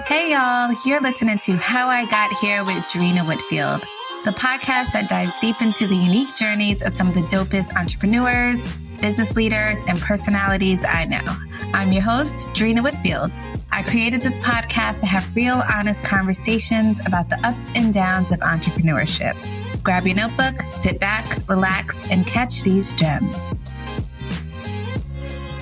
Hey, y'all. You're listening to How I Got Here with Dreena Whitfield, the podcast that dives deep into the unique journeys of some of the dopest entrepreneurs, business leaders, and personalities I know. I'm your host, Dreena Whitfield. I created this podcast to have real, honest conversations about the ups and downs of entrepreneurship. Grab your notebook, sit back, relax, and catch these gems.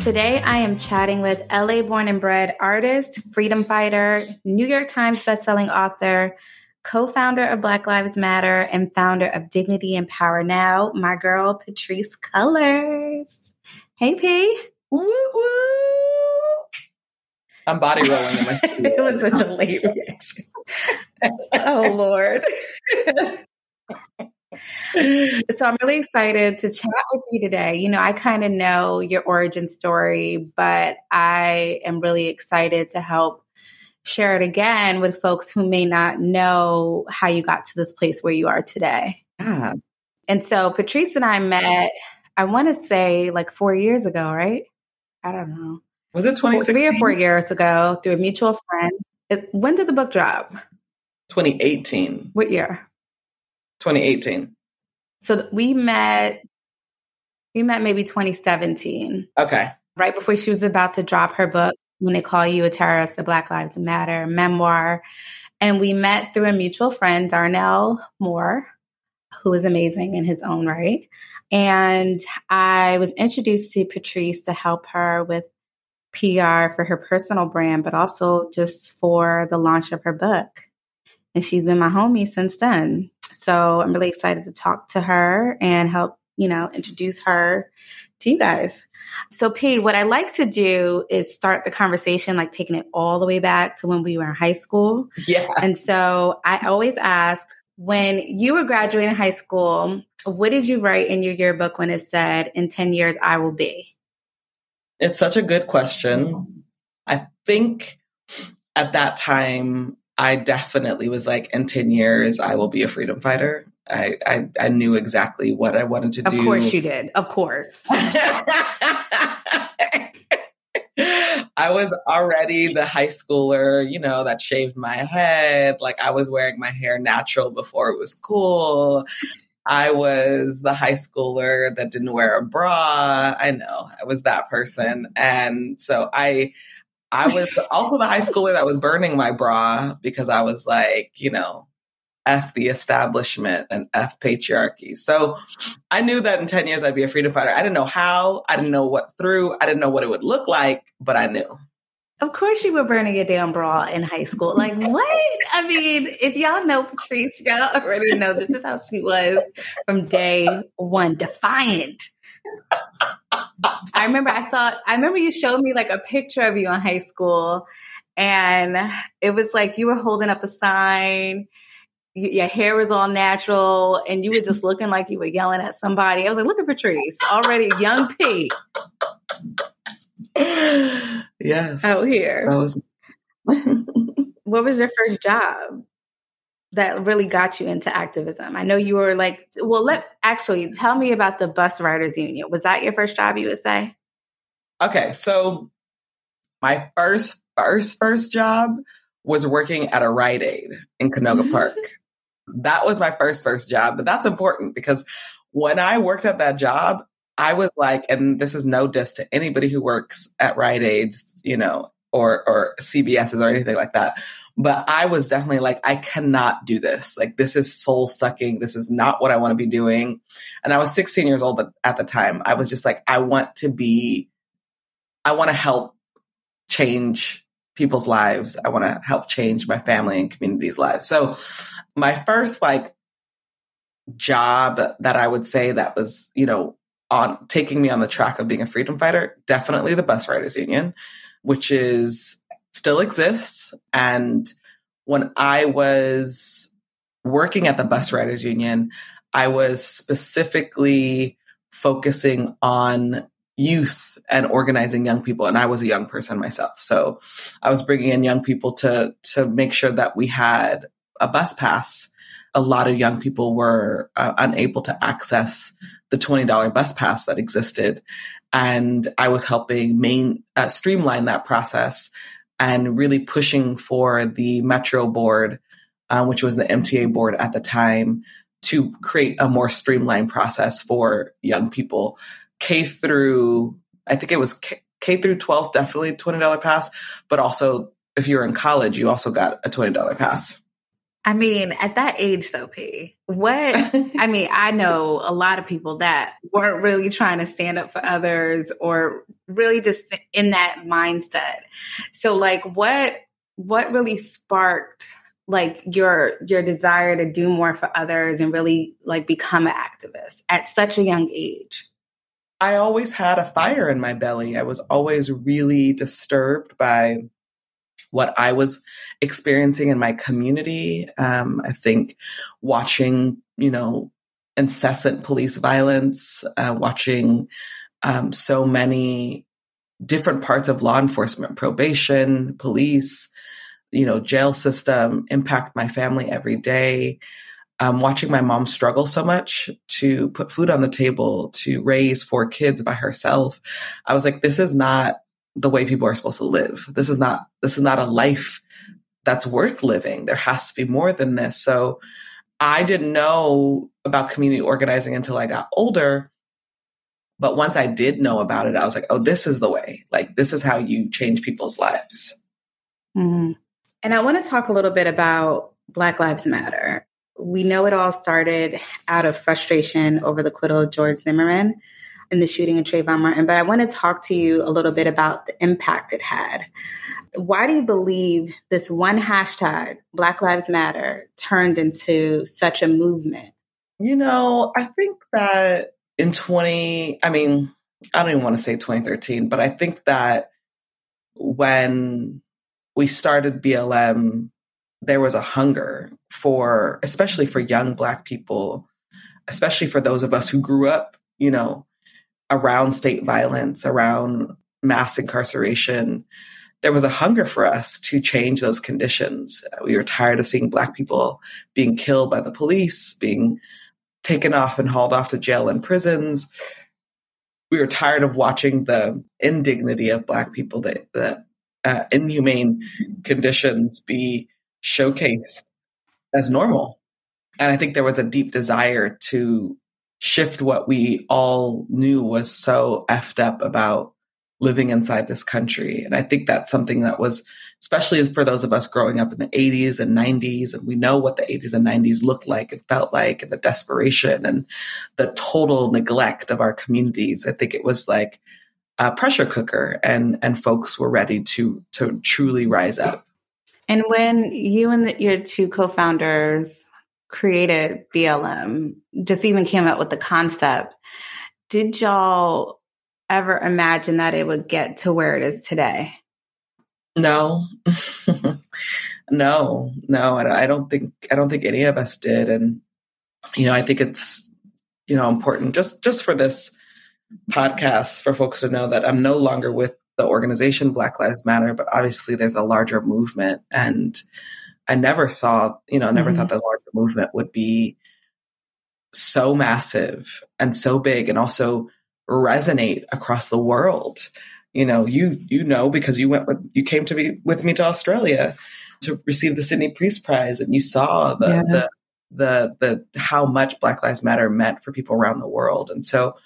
Today, I am chatting with LA born and bred artist, freedom fighter, New York Times bestselling author, co founder of Black Lives Matter, and founder of Dignity and Power Now, my girl, Patrisse Cullors. Hey, P. Woo, woo. I'm body rolling in my It was a delayed reaction. oh, Lord. so I'm really excited to chat with you today. You know, I kind of know your origin story, but I am really excited to help share it again with folks who may not know how you got to this place where you are today. Yeah. And so Patrisse and I met, I want to say like four years ago, right? I don't know. Was it 2016? Three or four years ago through a mutual friend. It, when did the book drop? 2018. What year? 2018. So we met, we met maybe 2017. Okay. Right before she was about to drop her book, When They Call You a Terrorist, The Black Lives Matter memoir. And we met through a mutual friend, Darnell Moore, who is amazing in his own right. And I was introduced to Patrisse to help her with PR for her personal brand, but also just for the launch of her book. And she's been my homie since then. So I'm really excited to talk to her and help, you know, introduce her to you guys. So, P, what I like to do is start the conversation like taking it all the way back to when we were in high school. Yeah. And so I always ask when you were graduating high school, what did you write in your yearbook when it said, in 10 years, I will be? It's such a good question. I think at that time, I definitely was like, in 10 years, I will be a freedom fighter. I, I, I knew exactly what I wanted to Of do. Of course you did. Of course. I was already the high schooler, you know, that shaved my head. Like I was wearing my hair natural before it was cool. I was the high schooler that didn't wear a bra. I know I was that person. And so I, I was also the high schooler that was burning my bra because I was like, you know, F the establishment and F patriarchy. So I knew that in 10 years I'd be a freedom fighter. I didn't know how, I didn't know what through, I didn't know what it would look like, but I knew. Of course, you were burning a damn bra in high school. Like, what? I mean, if y'all know Patrisse, y'all already know this is how she was from day one, defiant. I remember I saw, I remember you showed me like a picture of you in high school, and it was like you were holding up a sign. Your hair was all natural, and you were just looking like you were yelling at somebody. I was like, "Look at Patrisse, already young P yes. out here." Was what was your first job that really got you into activism? I know you were like, well, let actually tell me about the bus riders union. Was that your first job? You would say? Okay, so my first first first job was working at a Rite Aid in Canoga mm-hmm. Park. that was my first first job, but that's important because when I worked at that job, I was like, and this is no diss to anybody who works at Rite Aids, you know, or or CVSs or anything like that. But I was definitely like, I cannot do this. Like, this is soul sucking. This is not what I want to be doing. And I was 16 years old at the time. I was just like, I want to be, I want to help change people's lives. I want to help change my family and community's lives. So my first like job that I would say that was, you know, on taking me on the track of being a freedom fighter, definitely the bus riders union, which is still exists. And when I was working at the bus riders union, I was specifically focusing on youth and organizing young people. And i was a young person myself. So i was bringing in young people to to make sure that we had a bus pass. A lot of young people were uh, unable to access the $20 bus pass that existed. And i was helping main uh, streamline that process and really pushing for the Metro board, um, which was the MTA board at the time, to create a more streamlined process for young people. K through, I think it was K, K through 12, definitely $20 pass, but also if you're in college, you also got a $20 pass. I mean, at that age though, P, what, I mean, I know a lot of people that weren't really trying to stand up for others or really just in that mindset. So like what, what really sparked like your, your desire to do more for others and really like become an activist at such a young age? I always had a fire in my belly. I was always really disturbed by what I was experiencing in my community. Um, I think watching, you know, incessant police violence, uh, watching um, so many different parts of law enforcement, probation, police, you know, jail system impact my family every day. Um, watching my mom struggle so much to put food on the table, to raise four kids by herself, I was like, this is not the way people are supposed to live. This is not, this is not a life that's worth living. There has to be more than this. So I didn't know about community organizing until I got older. But once I did know about it, I was like, oh, this is the way. Like, this is how you change people's lives. Mm-hmm. And I want to talk a little bit about Black Lives Matter. We know it all started out of frustration over the acquittal of George Zimmerman in the shooting of Trayvon Martin, but I want to talk to you a little bit about the impact it had. Why do you believe this one hashtag, Black Lives Matter, turned into such a movement? You know, I think that in 20, I mean, I don't even want to say 2013, but I think that when we started BLM, there was a hunger for, especially for young Black people, especially for those of us who grew up, you know, around state violence, around mass incarceration, there was a hunger for us to change those conditions. We were tired of seeing Black people being killed by the police, being taken off and hauled off to jail and prisons. We were tired of watching the indignity of Black people, the, the uh, inhumane conditions be showcased as normal. And I think there was a deep desire to shift what we all knew was so effed up about living inside this country. And I think that's something that was, especially for those of us growing up in the 80s and 90s, and we know what the 80s and 90s looked like and felt like, and the desperation and the total neglect of our communities. I think it was like a pressure cooker, and and folks were ready to to truly rise up. And when you and the, your two co-founders created BLM, just even came up with the concept, did y'all ever imagine that it would get to where it is today? No, no, no. I don't think I don't think any of us did, and you know, I think it's you know important just just for this podcast for folks to know that I'm no longer with the organization Black Lives Matter, but obviously there's a larger movement, and I never saw, you know, never mm-hmm. thought the larger movement would be so massive and so big and also resonate across the world. You know, you you know because you went with you came to be with me to Australia to receive the Sydney Peace Prize and you saw the yeah. the the the how much Black Lives Matter meant for people around the world. And so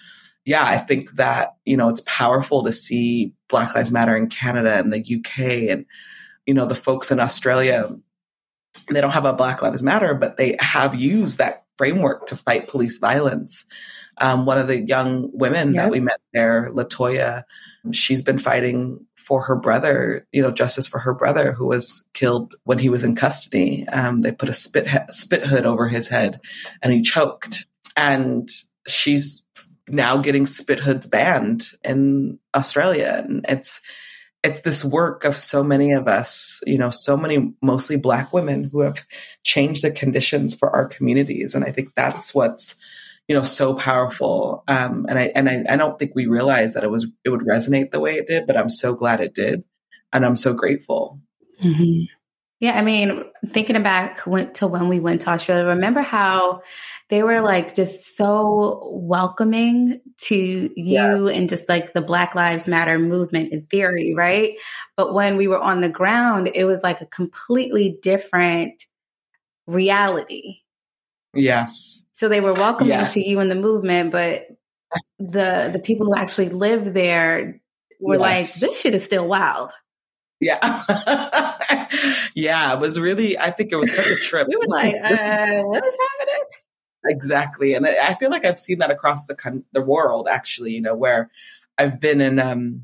yeah, I think that, you know, it's powerful to see Black Lives Matter in Canada and the UK and, you know, the folks in Australia they don't have a Black Lives Matter, but they have used that framework to fight police violence. Um, one of the young women yep. that we met there, Latoya, she's been fighting for her brother, you know, justice for her brother who was killed when he was in custody. Um, they put a spit he- spit hood over his head and he choked. And she's now getting spit hoods banned in Australia. And it's it's this work of so many of us, you know, so many mostly black women who have changed the conditions for our communities. And I think that's what's, you know, so powerful. Um, and I, and I, I don't think we realized that it was, it would resonate the way it did, but I'm so glad it did. And I'm so grateful. Mm-hmm. Yeah, I mean, thinking back went to when we went to Australia, remember how they were like just so welcoming to you yes. and just like the Black Lives Matter movement in theory, right? But when we were on the ground, it was like a completely different reality. Yes. So they were welcoming yes. to you in the movement, but the the people who actually live there were yes. like, this shit is still wild. Yeah. yeah. It was really, I think it was such a trip. we were like, uh, what is happening? Exactly. And I feel like I've seen that across the, the world, actually, you know, where I've been in um,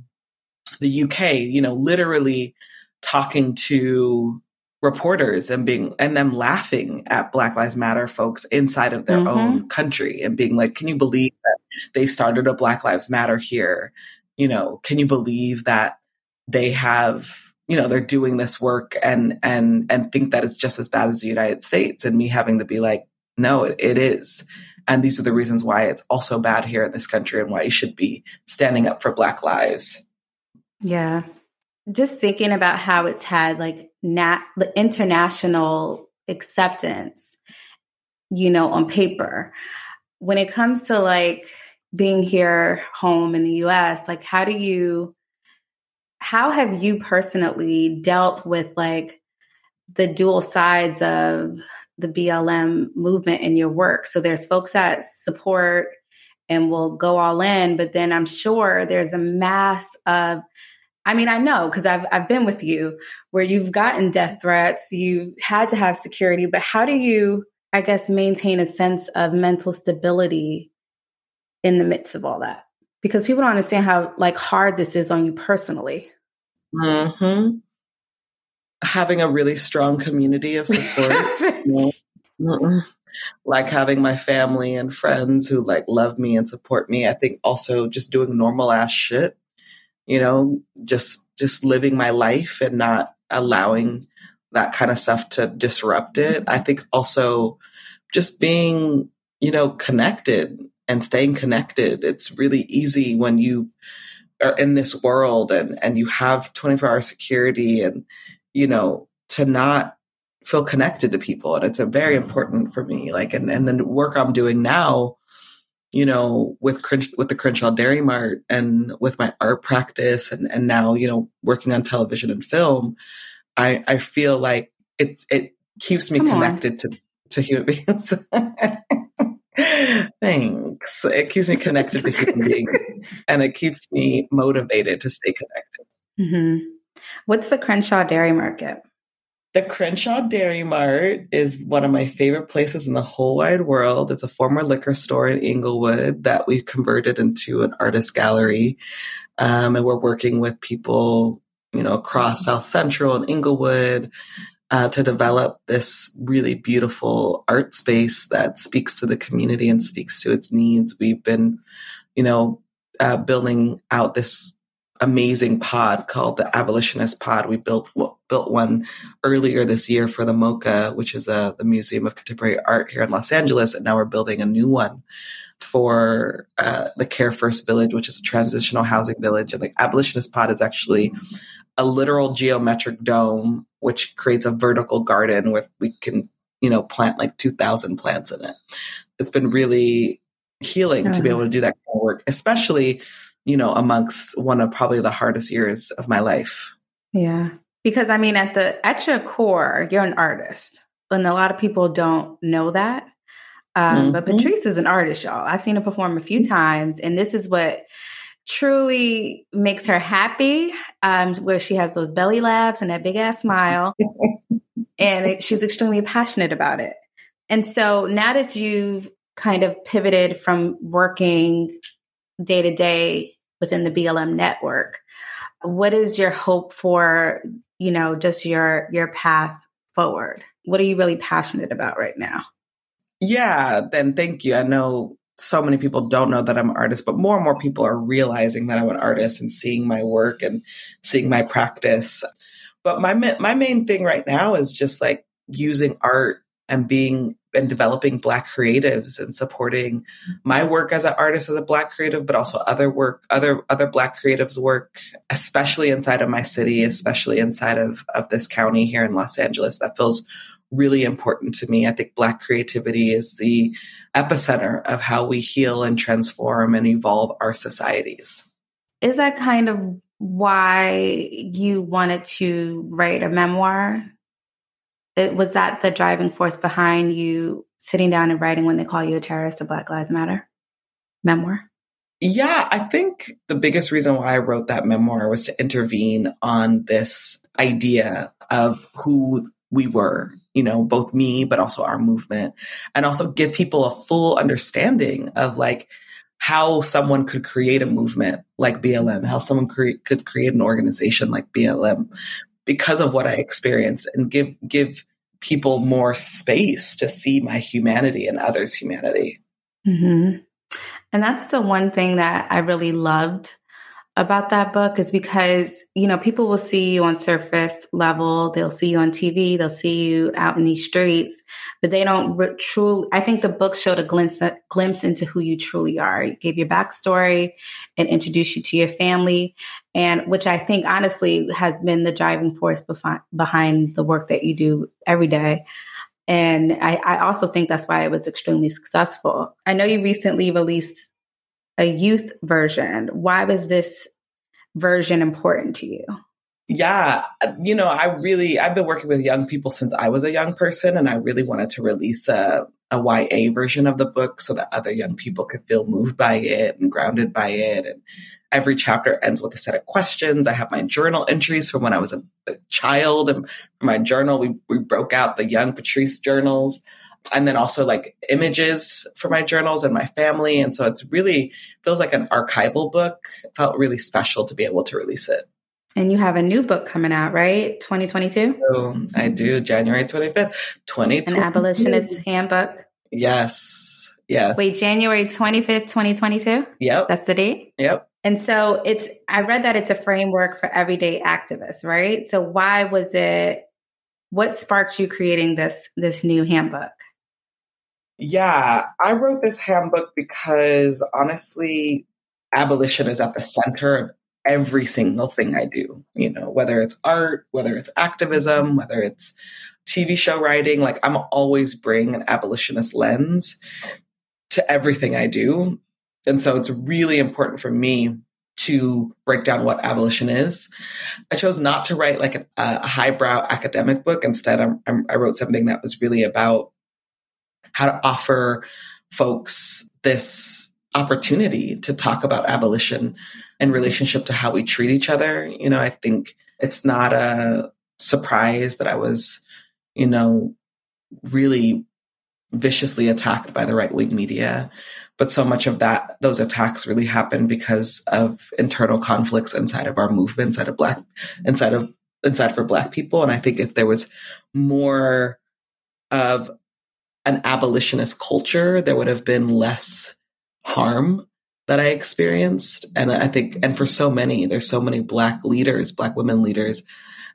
the UK, you know, literally talking to reporters and being and them laughing at Black Lives Matter folks inside of their mm-hmm. own country and being like, can you believe that they started a Black Lives Matter here? You know, can you believe that they have, you know, they're doing this work and and and think that it's just as bad as the United States and me having to be like, no, it, it is. And these are the reasons why it's also bad here in this country and why you should be standing up for Black lives. Yeah. Just thinking about how it's had like nat- the international acceptance, you know, on paper. When it comes to like being here home in the US, like how do you how have you personally dealt with like the dual sides of the BLM movement in your work? So there's folks that support and will go all in, but then I'm sure there's a mass of I mean, I know because I've I've been with you where you've gotten death threats, you had to have security, but how do you, I guess, maintain a sense of mental stability in the midst of all that? Because people don't understand how like hard this is on you personally. hmm Having a really strong community of support. like having my family and friends who like love me and support me. I think also just doing normal ass shit you know, just just living my life and not allowing that kind of stuff to disrupt it. I think also just being, you know, connected and staying connected. It's really easy when you are in this world and and you have 24 hour security and you know to not feel connected to people and it's a very mm-hmm. important for me like and and the work I'm doing now you know, with with the Crenshaw Dairy Mart and with my art practice and, and now, you know, working on television and film, I, I feel like it, it keeps me Come connected on. to, to human beings. Thanks. It keeps me connected to human beings and it keeps me motivated to stay connected. Mm-hmm. What's the Crenshaw Dairy Mart? The Crenshaw Dairy Mart is one of my favorite places in the whole wide world. It's a former liquor store in Inglewood that we've converted into an artist gallery. Um, and we're working with people, you know, across South Central and Inglewood uh, to develop this really beautiful art space that speaks to the community and speaks to its needs. We've been, you know, uh, building out this amazing pod called the Abolitionist Pod. We built built one earlier this year for the MoCA, which is a, uh, the Museum of Contemporary Art here in Los Angeles, and now we're building a new one for uh, the Care First Village, which is a transitional housing village. And the Abolitionist Pod is actually a literal geometric dome, which creates a vertical garden where we can, you know, plant like 2,000 plants in it. It's been really healing uh-huh. to be able to do that kind of work, especially you know, amongst one of probably the hardest years of my life. Yeah. Because I mean, at the, at your core, you're an artist and a lot of people don't know that. Um, mm-hmm. But Patrisse is an artist, y'all. I've seen her perform a few times, and this is what truly makes her happy. Um, where she has those belly laughs and that big ass smile, and it, she's extremely passionate about it. And so now that you've kind of pivoted from working day to day within the BLM network. What is your hope for, you know, just your your path forward? What are you really passionate about right now? Yeah, then thank you. I know so many people don't know that I'm an artist, but more and more people are realizing that I'm an artist and seeing my work and seeing my practice. But my my main thing right now is just like using art and being and developing Black creatives and supporting my work as an artist, as a Black creative, but also other work, other other Black creatives' work, especially inside of my city, especially inside of of this county here in Los Angeles. That feels really important to me. I think Black creativity is the epicenter of how we heal and transform and evolve our societies. Is that kind of why you wanted to write a memoir? It, was that the driving force behind you sitting down and writing when they call you a terrorist, a Black Lives Matter memoir? Yeah, I think the biggest reason why I wrote that memoir was to intervene on this idea of who we were, you know, both me, but also our movement, and also give people a full understanding of like how someone could create a movement like BLM, how someone cre- could create an organization like BLM because of what I experienced and give, give people more space to see my humanity and others' humanity. Mm-hmm. And that's the one thing that I really loved about that book is because, you know, people will see you on surface level. They'll see you on TV. They'll see you out in these streets, but they don't re- truly, I think the book showed a glimpse, a glimpse into who you truly are. It gave your backstory and introduced you to your family. And which I think honestly has been the driving force behind, behind the work that you do every day. And I, I also think that's why it was extremely successful. I know you recently released a youth version. Why was this version important to you? Yeah, you know, I really I've been working with young people since I was a young person and I really wanted to release a a YA version of the book so that other young people could feel moved by it and grounded by it and every chapter ends with a set of questions. I have my journal entries from when I was a, a child and for my journal we we broke out the young Patrisse journals and then also like images for my journals and my family. And so it's really feels like an archival book. It felt really special to be able to release it. And you have a new book coming out, right? 2022? Oh, I do. January 25th, 2022. An abolitionist handbook. Yes. Yes. Wait, January 25th, 2022? Yep. That's the date? Yep. And so it's, I read that it's a framework for everyday activists, right? So why was it, what sparked you creating this, this new handbook? Yeah, I wrote this handbook because honestly, abolition is at the center of every single thing I do, you know, whether it's art, whether it's activism, whether it's TV show writing, like I'm always bring an abolitionist lens to everything I do. And so it's really important for me to break down what abolition is. I chose not to write like a, a highbrow academic book. Instead, I'm, I'm, I wrote something that was really about how to offer folks this opportunity to talk about abolition in relationship to how we treat each other. You know, I think it's not a surprise that I was, you know, really viciously attacked by the right wing media. But so much of that, those attacks really happened because of internal conflicts inside of our movement, inside of black, inside of, inside for black people. And I think if there was more of an abolitionist culture, there would have been less harm that I experienced. And I think, and for so many, there's so many black leaders, black women leaders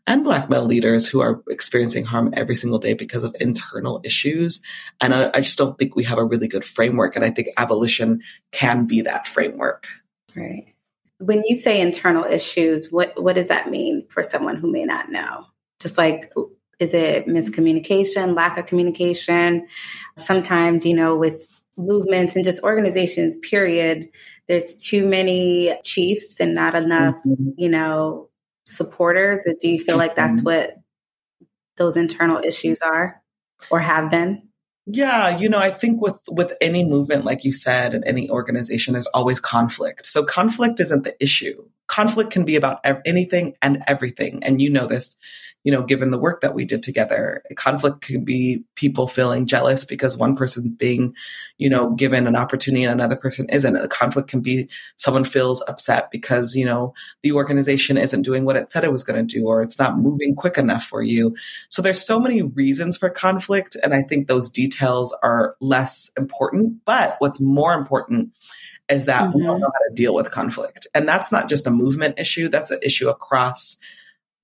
and black male leaders who are experiencing harm every single day because of internal issues. And I, I just don't think we have a really good framework. And I think abolition can be that framework. Right. When you say internal issues, what, what does that mean for someone who may not know? Just like is it miscommunication, lack of communication? Sometimes, you know, with movements and just organizations, period, there's too many chiefs and not enough, mm-hmm. you know, supporters. Do you feel like that's mm-hmm. what those internal issues are or have been? Yeah, you know, I think with with any movement like you said and any organization there's always conflict. So conflict isn't the issue. Conflict can be about anything and everything and you know this you know, given the work that we did together. Conflict can be people feeling jealous because one person's being, you know, given an opportunity and another person isn't. A conflict can be someone feels upset because, you know, the organization isn't doing what it said it was going to do or it's not moving quick enough for you. So there's so many reasons for conflict. And I think those details are less important. But what's more important is that mm-hmm. we don't know how to deal with conflict. And that's not just a movement issue. That's an issue across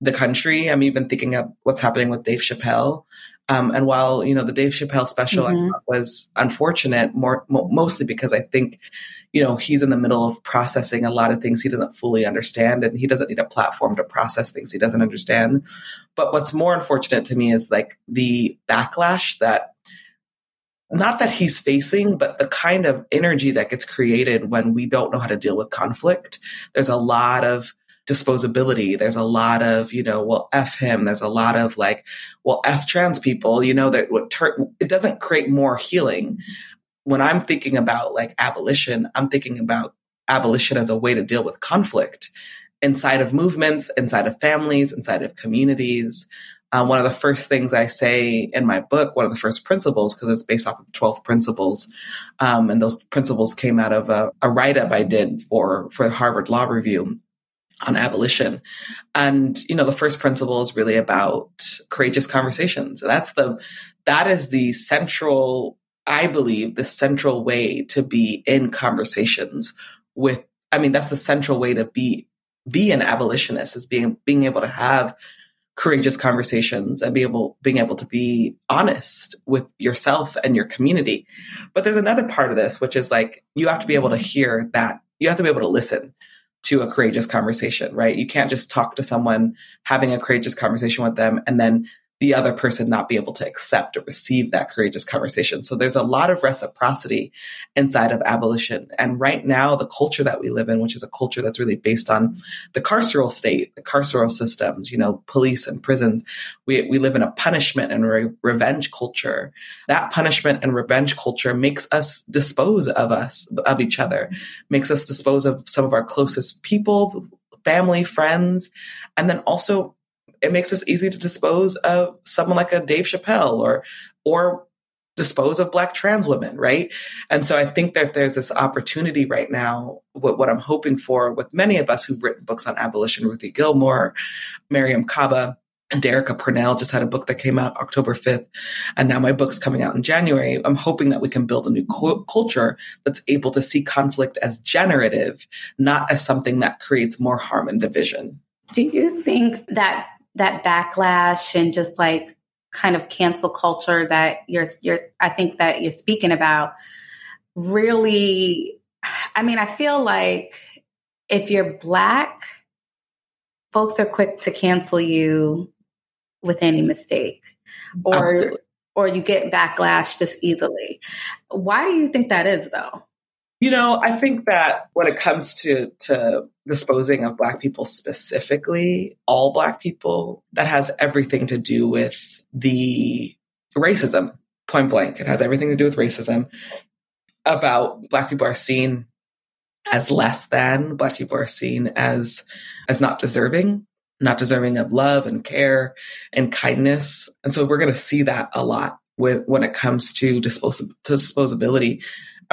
the country. I'm even thinking of what's happening with Dave Chappelle Um, and while, you know, the Dave Chappelle special mm-hmm. was unfortunate, more, mo- mostly because I think, you know, he's in the middle of processing a lot of things he doesn't fully understand and he doesn't need a platform to process things he doesn't understand. But what's more unfortunate to me is like the backlash that not that he's facing, but the kind of energy that gets created when we don't know how to deal with conflict. There's a lot of disposability. There's a lot of, you know, well, F him. There's a lot of like, well, F trans people, you know, that ter- it doesn't create more healing. When I'm thinking about like abolition, I'm thinking about abolition as a way to deal with conflict inside of movements, inside of families, inside of communities. Um, one of the first things I say in my book, one of the first principles, because it's based off of 12 principles, um, and those principles came out of a, a write up I did for, for the Harvard Law Review on abolition. And, you know, the first principle is really about courageous conversations. That's the, that is the central, I believe, the central way to be in conversations with, I mean, that's the central way to be, be an abolitionist is being, being able to have courageous conversations and be able being able to be honest with yourself and your community. But there's another part of this which is like you have to be able to hear that you have to be able to listen to a courageous conversation, right? You can't just talk to someone having a courageous conversation with them and then the other person not be able to accept or receive that courageous conversation. So there's a lot of reciprocity inside of abolition. And right now, the culture that we live in, which is a culture that's really based on the carceral state, the carceral systems, you know, police and prisons, we, we live in a punishment and re- revenge culture. That punishment and revenge culture makes us dispose of us, of each other, makes us dispose of some of our closest people, family, friends, and then also it makes us easy to dispose of someone like a Dave Chappelle or or dispose of black trans women, right? And so I think that there's this opportunity right now, what, what I'm hoping for with many of us who've written books on abolition, Ruthie Gilmore, Mariame Kaba, and Derecka Purnell just had a book that came out October 5th. And now my book's coming out in January. I'm hoping that we can build a new cu- culture that's able to see conflict as generative, not as something that creates more harm and division. Do you think that that backlash and just like kind of cancel culture that you're you're I think that you're speaking about really I mean I feel like if you're black folks are quick to cancel you with any mistake or Absolutely. or you get backlash just easily. Why do you think that is though? You know, I think that when it comes to to disposing of black people specifically, all black people, that has everything to do with the racism, point blank. It has everything to do with racism about black people are seen as less than, black people are seen as as not deserving, not deserving of love and care and kindness. And so we're going to see that a lot with when it comes to, to disposability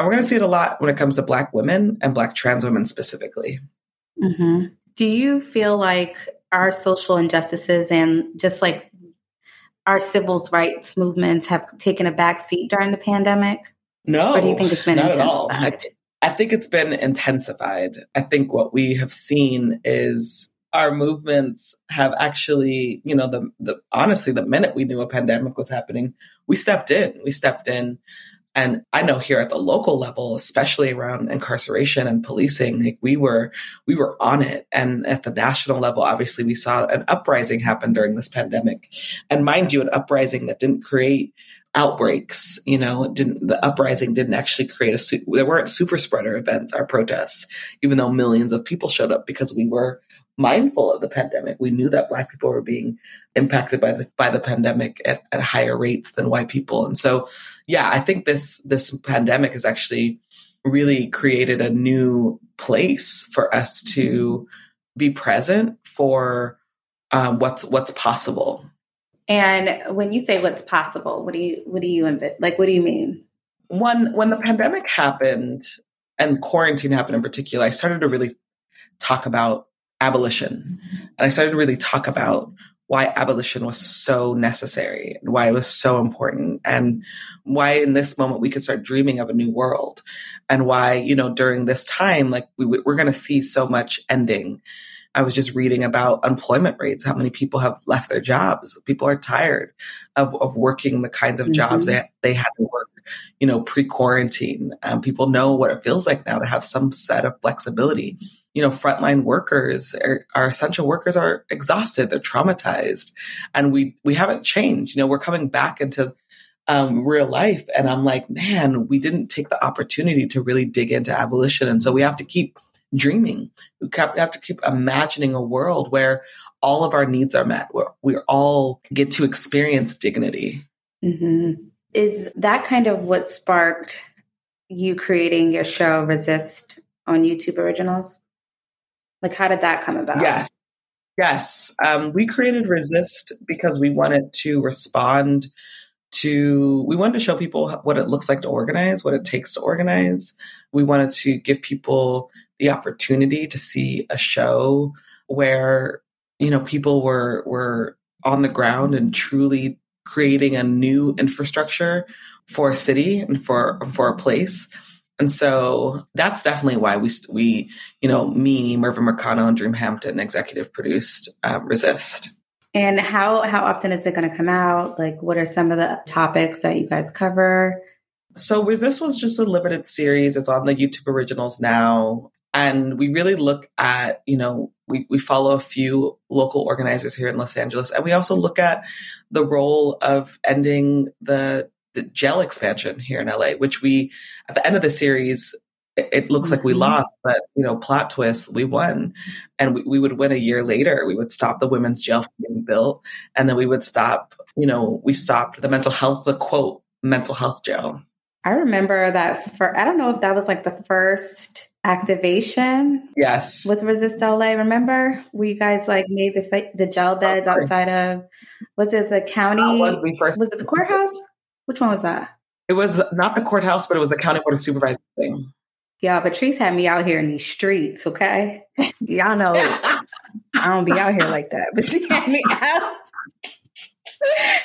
and we're going to see it a lot when it comes to Black women and Black trans women specifically. Mm-hmm. Do you feel like our social injustices and just like our civil rights movements have taken a back seat during the pandemic? No. Or do you think it's been not intensified? At all. I, I think it's been intensified. I think what we have seen is our movements have actually, you know, the, the honestly, the minute we knew a pandemic was happening, we stepped in. We stepped in and I know here at the local level, especially around incarceration and policing, like we were, we were on it. And at the national level, obviously we saw an uprising happen during this pandemic. And mind you, an uprising that didn't create outbreaks. You know, didn't, the uprising didn't actually create a, there weren't super spreader events, our protests, even though millions of people showed up because we were mindful of the pandemic. We knew that black people were being impacted by the by the pandemic at, at higher rates than white people. And so yeah, I think this this pandemic has actually really created a new place for us to be present for um, what's what's possible. And when you say what's possible, what do you what do you? Like, what do you mean? When when the pandemic happened and quarantine happened in particular, I started to really talk about abolition. And I started to really talk about why abolition was so necessary and why it was so important and why in this moment we could start dreaming of a new world and why, you know, during this time, like we, we're going to see so much ending I was just reading about employment rates, how many people have left their jobs. People are tired of, of working the kinds of mm-hmm. jobs that they had to work, you know, pre quarantine. Um, people know what it feels like now to have some set of flexibility. You know, frontline workers, are, our essential workers are exhausted. They're traumatized and we, we haven't changed. You know, we're coming back into um, real life. And I'm like, man, we didn't take the opportunity to really dig into abolition. And so we have to keep dreaming. We have to keep imagining a world where all of our needs are met, where we all get to experience dignity. Mm-hmm. Is that kind of what sparked you creating your show Resist on YouTube Originals? Like, how did that come about? Yes. Yes. Um, we created Resist because we wanted to respond to, we wanted to show people what it looks like to organize, what it takes to organize. We wanted to give people the opportunity to see a show where, you know, people were, were on the ground and truly creating a new infrastructure for a city and for, for a place. And so that's definitely why we, we, you know, me, Mervyn Mercado, and Dream Hampton executive produced um, Resist. And how how often is it going to come out? Like, what are some of the topics that you guys cover? So, this was just a limited series. It's on the YouTube originals now, and we really look at you know we we follow a few local organizers here in Los Angeles, and we also look at the role of ending the the jail expansion here in LA, which we at the end of the series it looks like we mm-hmm. lost, but you know, plot twist, we won. And we, we would win a year later. We would stop the women's jail from being built. And then we would stop, you know, we stopped the mental health, the quote, mental health jail. I remember that for, I don't know if that was like the first activation. Yes. With Resist LA. Remember? We guys like made the the jail beds outside of, was it the county? was, the first was it the courthouse? Which one was that? It was not the courthouse, but it was the county board of supervisors thing. Y'all, Patrisse had me out here in these streets, okay? Y'all know I don't be out here like that, but she had me out.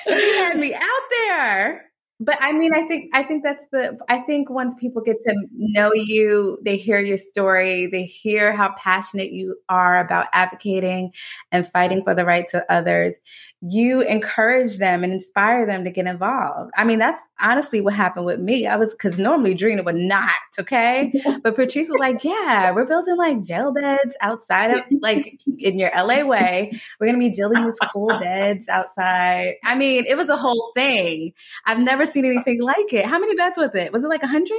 she had me out there. But I mean, I think I think that's the I think once people get to know you, they hear your story, they hear how passionate you are about advocating and fighting for the rights of others you encourage them and inspire them to get involved. I mean, that's honestly what happened with me. I was because normally Dreena would not, okay? But Patrisse was like, Yeah, we're building like jail beds outside of like in your LA way. We're gonna be building these cool beds outside. I mean, it was a whole thing. I've never seen anything like it. How many beds was it? Was it like a hundred?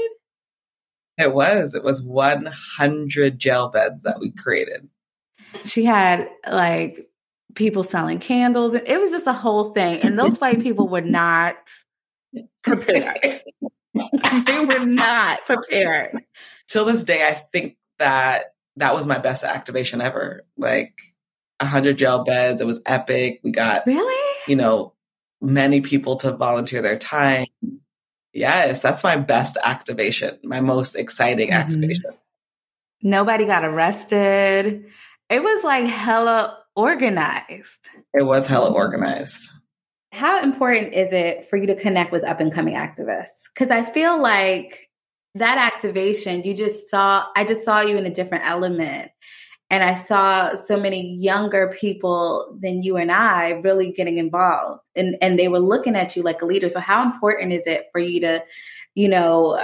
It was. It was 100 jail beds that we created. She had like people selling candles. It was just a whole thing. And those white people were not prepared. they were not prepared. Till this day, I think that that was my best activation ever. Like a hundred jail beds. It was epic. We got really, you know, many people to volunteer their time. Yes, that's my best activation, my most exciting mm-hmm. activation. Nobody got arrested. It was like hella organized. It was hella organized. How important is it for you to connect with up and coming activists? Because I feel like that activation, you just saw, I just saw you in a different element. And I saw so many younger people than you and I really getting involved. And, and they were looking at you like a leader. So, how important is it for you to, you know,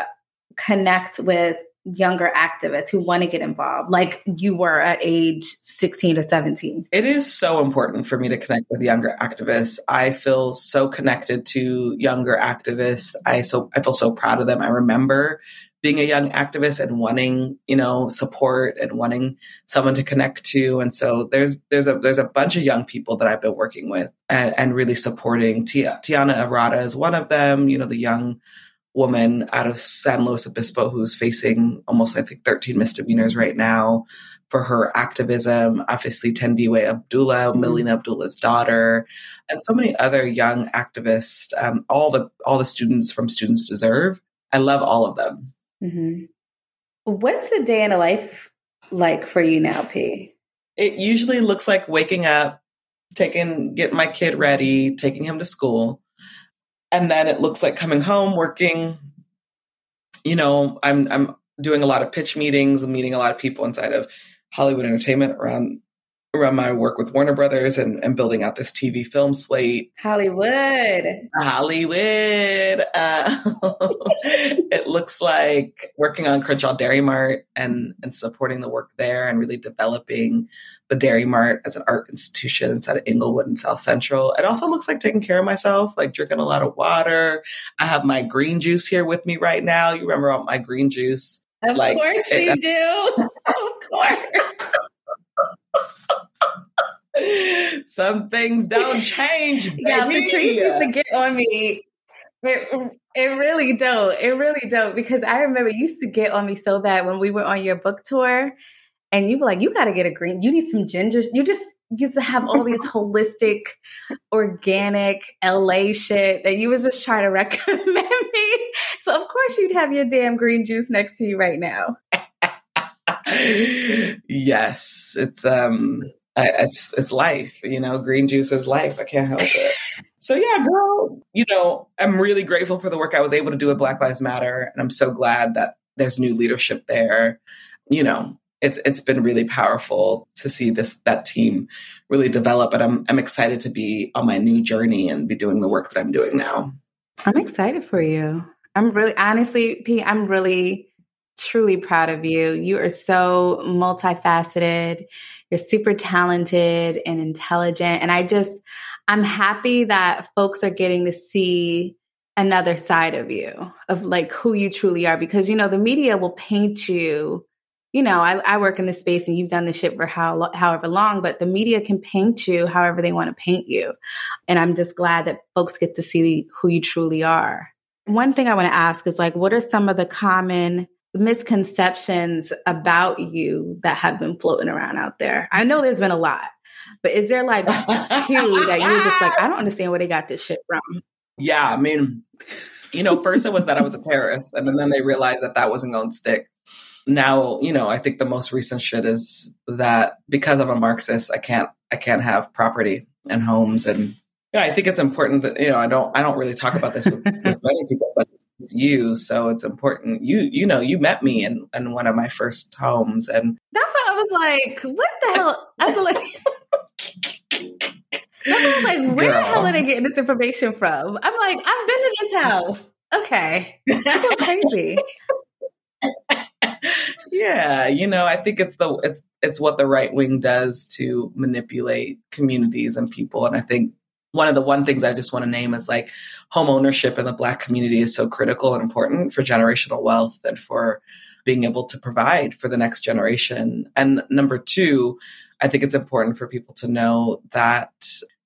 connect with younger activists who want to get involved like you were at age 16 to 17 it is so important for me to connect with younger activists. I feel so connected to younger activists. I so i feel so proud of them. I remember being a young activist and wanting you know support and wanting someone to connect to. And so there's there's a there's a bunch of young people that i've been working with and, and really supporting. Tia, Tianna Arata is one of them you know the young woman out of San Luis Obispo who's facing almost, I think, 13 misdemeanors right now for her activism. Obviously, Thandiwe Abdullah, mm-hmm. Melina Abdullah's daughter, and so many other young activists. Um, all the all the students from Students Deserve. I love all of them. Mm-hmm. What's the day in a life like for you now, P? It usually looks like waking up, taking getting my kid ready, taking him to school, and then it looks like coming home, working. You know, I'm I'm doing a lot of pitch meetings and meeting a lot of people inside of Hollywood entertainment around around my work with Warner Brothers and, and building out this TV film slate. Hollywood. Hollywood. Uh, it looks like working on Crenshaw Dairy Mart and, and supporting the work there and really developing the Dairy Mart as an art institution inside of Inglewood and South Central. It also looks like taking care of myself, like drinking a lot of water. I have my green juice here with me right now. You remember all my green juice? Of like, course you do. of course. Some things don't change. Baby. Yeah, Patrisse used to get on me. It, it really don't. It really don't. Because I remember you used to get on me so bad when we were on your book tour, and you were like, "You got to get a green. You need some ginger. You just used to have all these holistic, organic LA shit that you was just trying to recommend me. So of course you'd have your damn green juice next to you right now. Yes, it's um I, it's it's life, you know. Green juice is life. I can't help it. So yeah, girl, you know, I'm really grateful for the work I was able to do at Black Lives Matter, and I'm so glad that there's new leadership there. You know, it's it's been really powerful to see this that team really develop, and I'm I'm excited to be on my new journey and be doing the work that I'm doing now. I'm excited for you. I'm really honestly, P. I'm really truly proud of you. You are so multifaceted. You're super talented and intelligent. And I just, I'm happy that folks are getting to see another side of you, of like who you truly are. Because, you know, the media will paint you. You know, I, I work in this space and you've done this shit for how, however long, but the media can paint you however they want to paint you. And I'm just glad that folks get to see who you truly are. One thing I want to ask is like, what are some of the common misconceptions about you that have been floating around out there? I know there's been a lot, but is there like two that you're just like, I don't understand where they got this shit from? Yeah, I mean, you know, first it was that I was a terrorist, and then they realized that that wasn't going to stick. Now, you know, I think the most recent shit is that because I'm a Marxist, I can't, I can't have property and homes and yeah, I think it's important that you know I don't I don't really talk about this with, with many people, but you so it's important. You you know you met me in in one of my first homes and that's why i was like what the hell? I feel like I was like where Girl. the hell are they getting this information from? I'm like i've been in this house. Okay. I crazy. Yeah you know i think it's the it's it's what the right wing does to manipulate communities and people and i think one of the one things I just want to name is like home ownership in the Black community is so critical and important for generational wealth and for being able to provide for the next generation. And number two, I think it's important for people to know that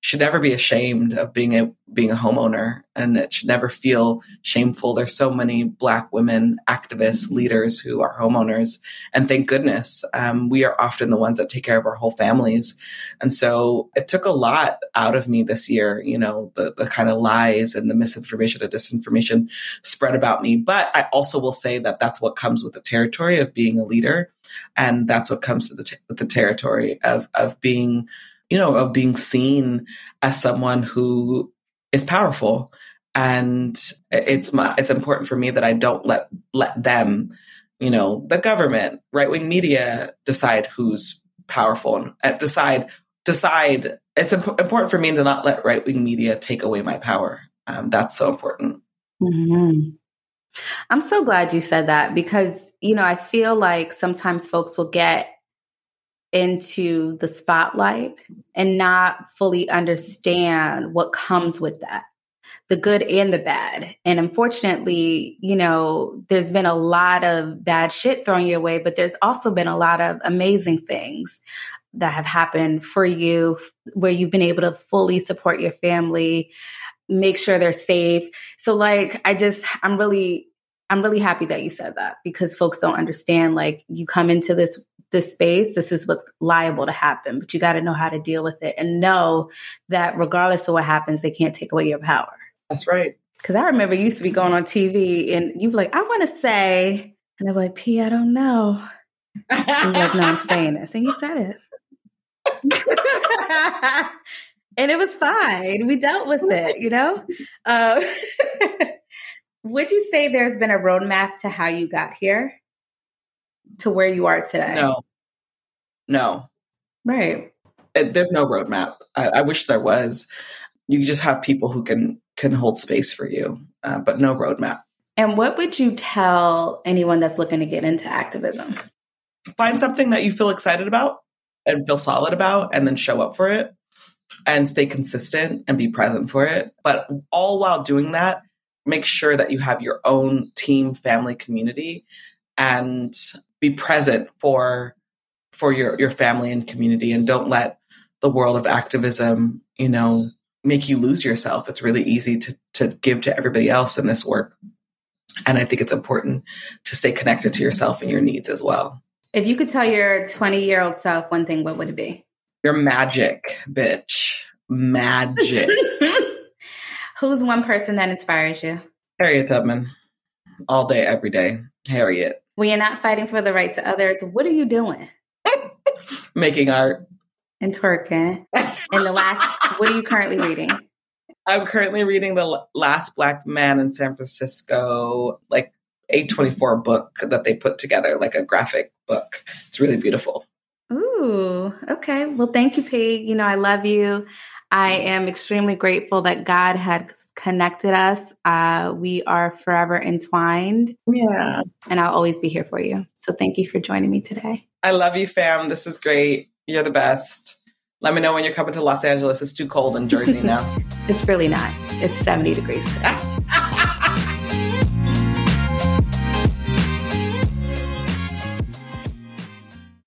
should never be ashamed of being a being a homeowner and it should never feel shameful. There's so many black women activists leaders who are homeowners and thank goodness um, we are often the ones that take care of our whole families. And so it took a lot out of me this year you know the, the kind of lies and the misinformation and disinformation spread about me. But i also will say that that's what comes with the territory of being a leader and that's what comes to the, t- the territory of of being you know, of being seen as someone who is powerful. And it's my, it's important for me that I don't let, let them, you know, the government, right wing media decide who's powerful and uh, decide, decide. It's imp- important for me to not let right wing media take away my power. Um, that's so important. Mm-hmm. I'm so glad you said that because, you know, I feel like sometimes folks will get into the spotlight and not fully understand what comes with that the good and the bad. And unfortunately, you know, there's been a lot of bad shit thrown your way, but there's also been a lot of amazing things that have happened for you where you've been able to fully support your family, make sure they're safe. So like I just I'm really I'm really happy that you said that because folks don't understand like you come into this this space, this is what's liable to happen, but you got to know how to deal with it and know that regardless of what happens, they can't take away your power. That's right. Because I remember you used to be going on TV and you were like, I want to say, and they're like, P, I don't know. And like, no, I'm saying this. And you said it. and it was fine. We dealt with it, you know? Uh, would you say there's been a roadmap to how you got here? To where you are today? No. No. Right. there's no roadmap. I, I, wish there was. You just have people who can can hold space for you, uh, but no roadmap. And what would you tell anyone that's looking to get into activism? Find something that you feel excited about and feel solid about, and then show up for it and stay consistent and be present for it. But all while doing that, make sure that you have your own team, family, community, and be present for for your your family and community and don't let the world of activism, you know, make you lose yourself. It's really easy to to give to everybody else in this work. And I think it's important to stay connected to yourself and your needs as well. If you could tell your 20 year old self one thing, what would it be? You're magic, bitch. Magic. Who's one person that inspires you? Harriet Tubman. All day, every day. Harriet. When you're not fighting for the right to others, what are you doing? Making art. And twerking. and the last, what are you currently reading? I'm currently reading The Last Black Man in San Francisco, like A24 book that they put together, like a graphic book. It's really beautiful. Ooh, okay. Well, thank you, Pete. You know, I love you. I am extremely grateful that God had connected us. Uh, we are forever entwined. Yeah. And I'll always be here for you. So thank you for joining me today. I love you, fam. This is great. You're the best. Let me know when you're coming to Los Angeles. It's too cold in Jersey now. it's really not. It's 70 degrees today.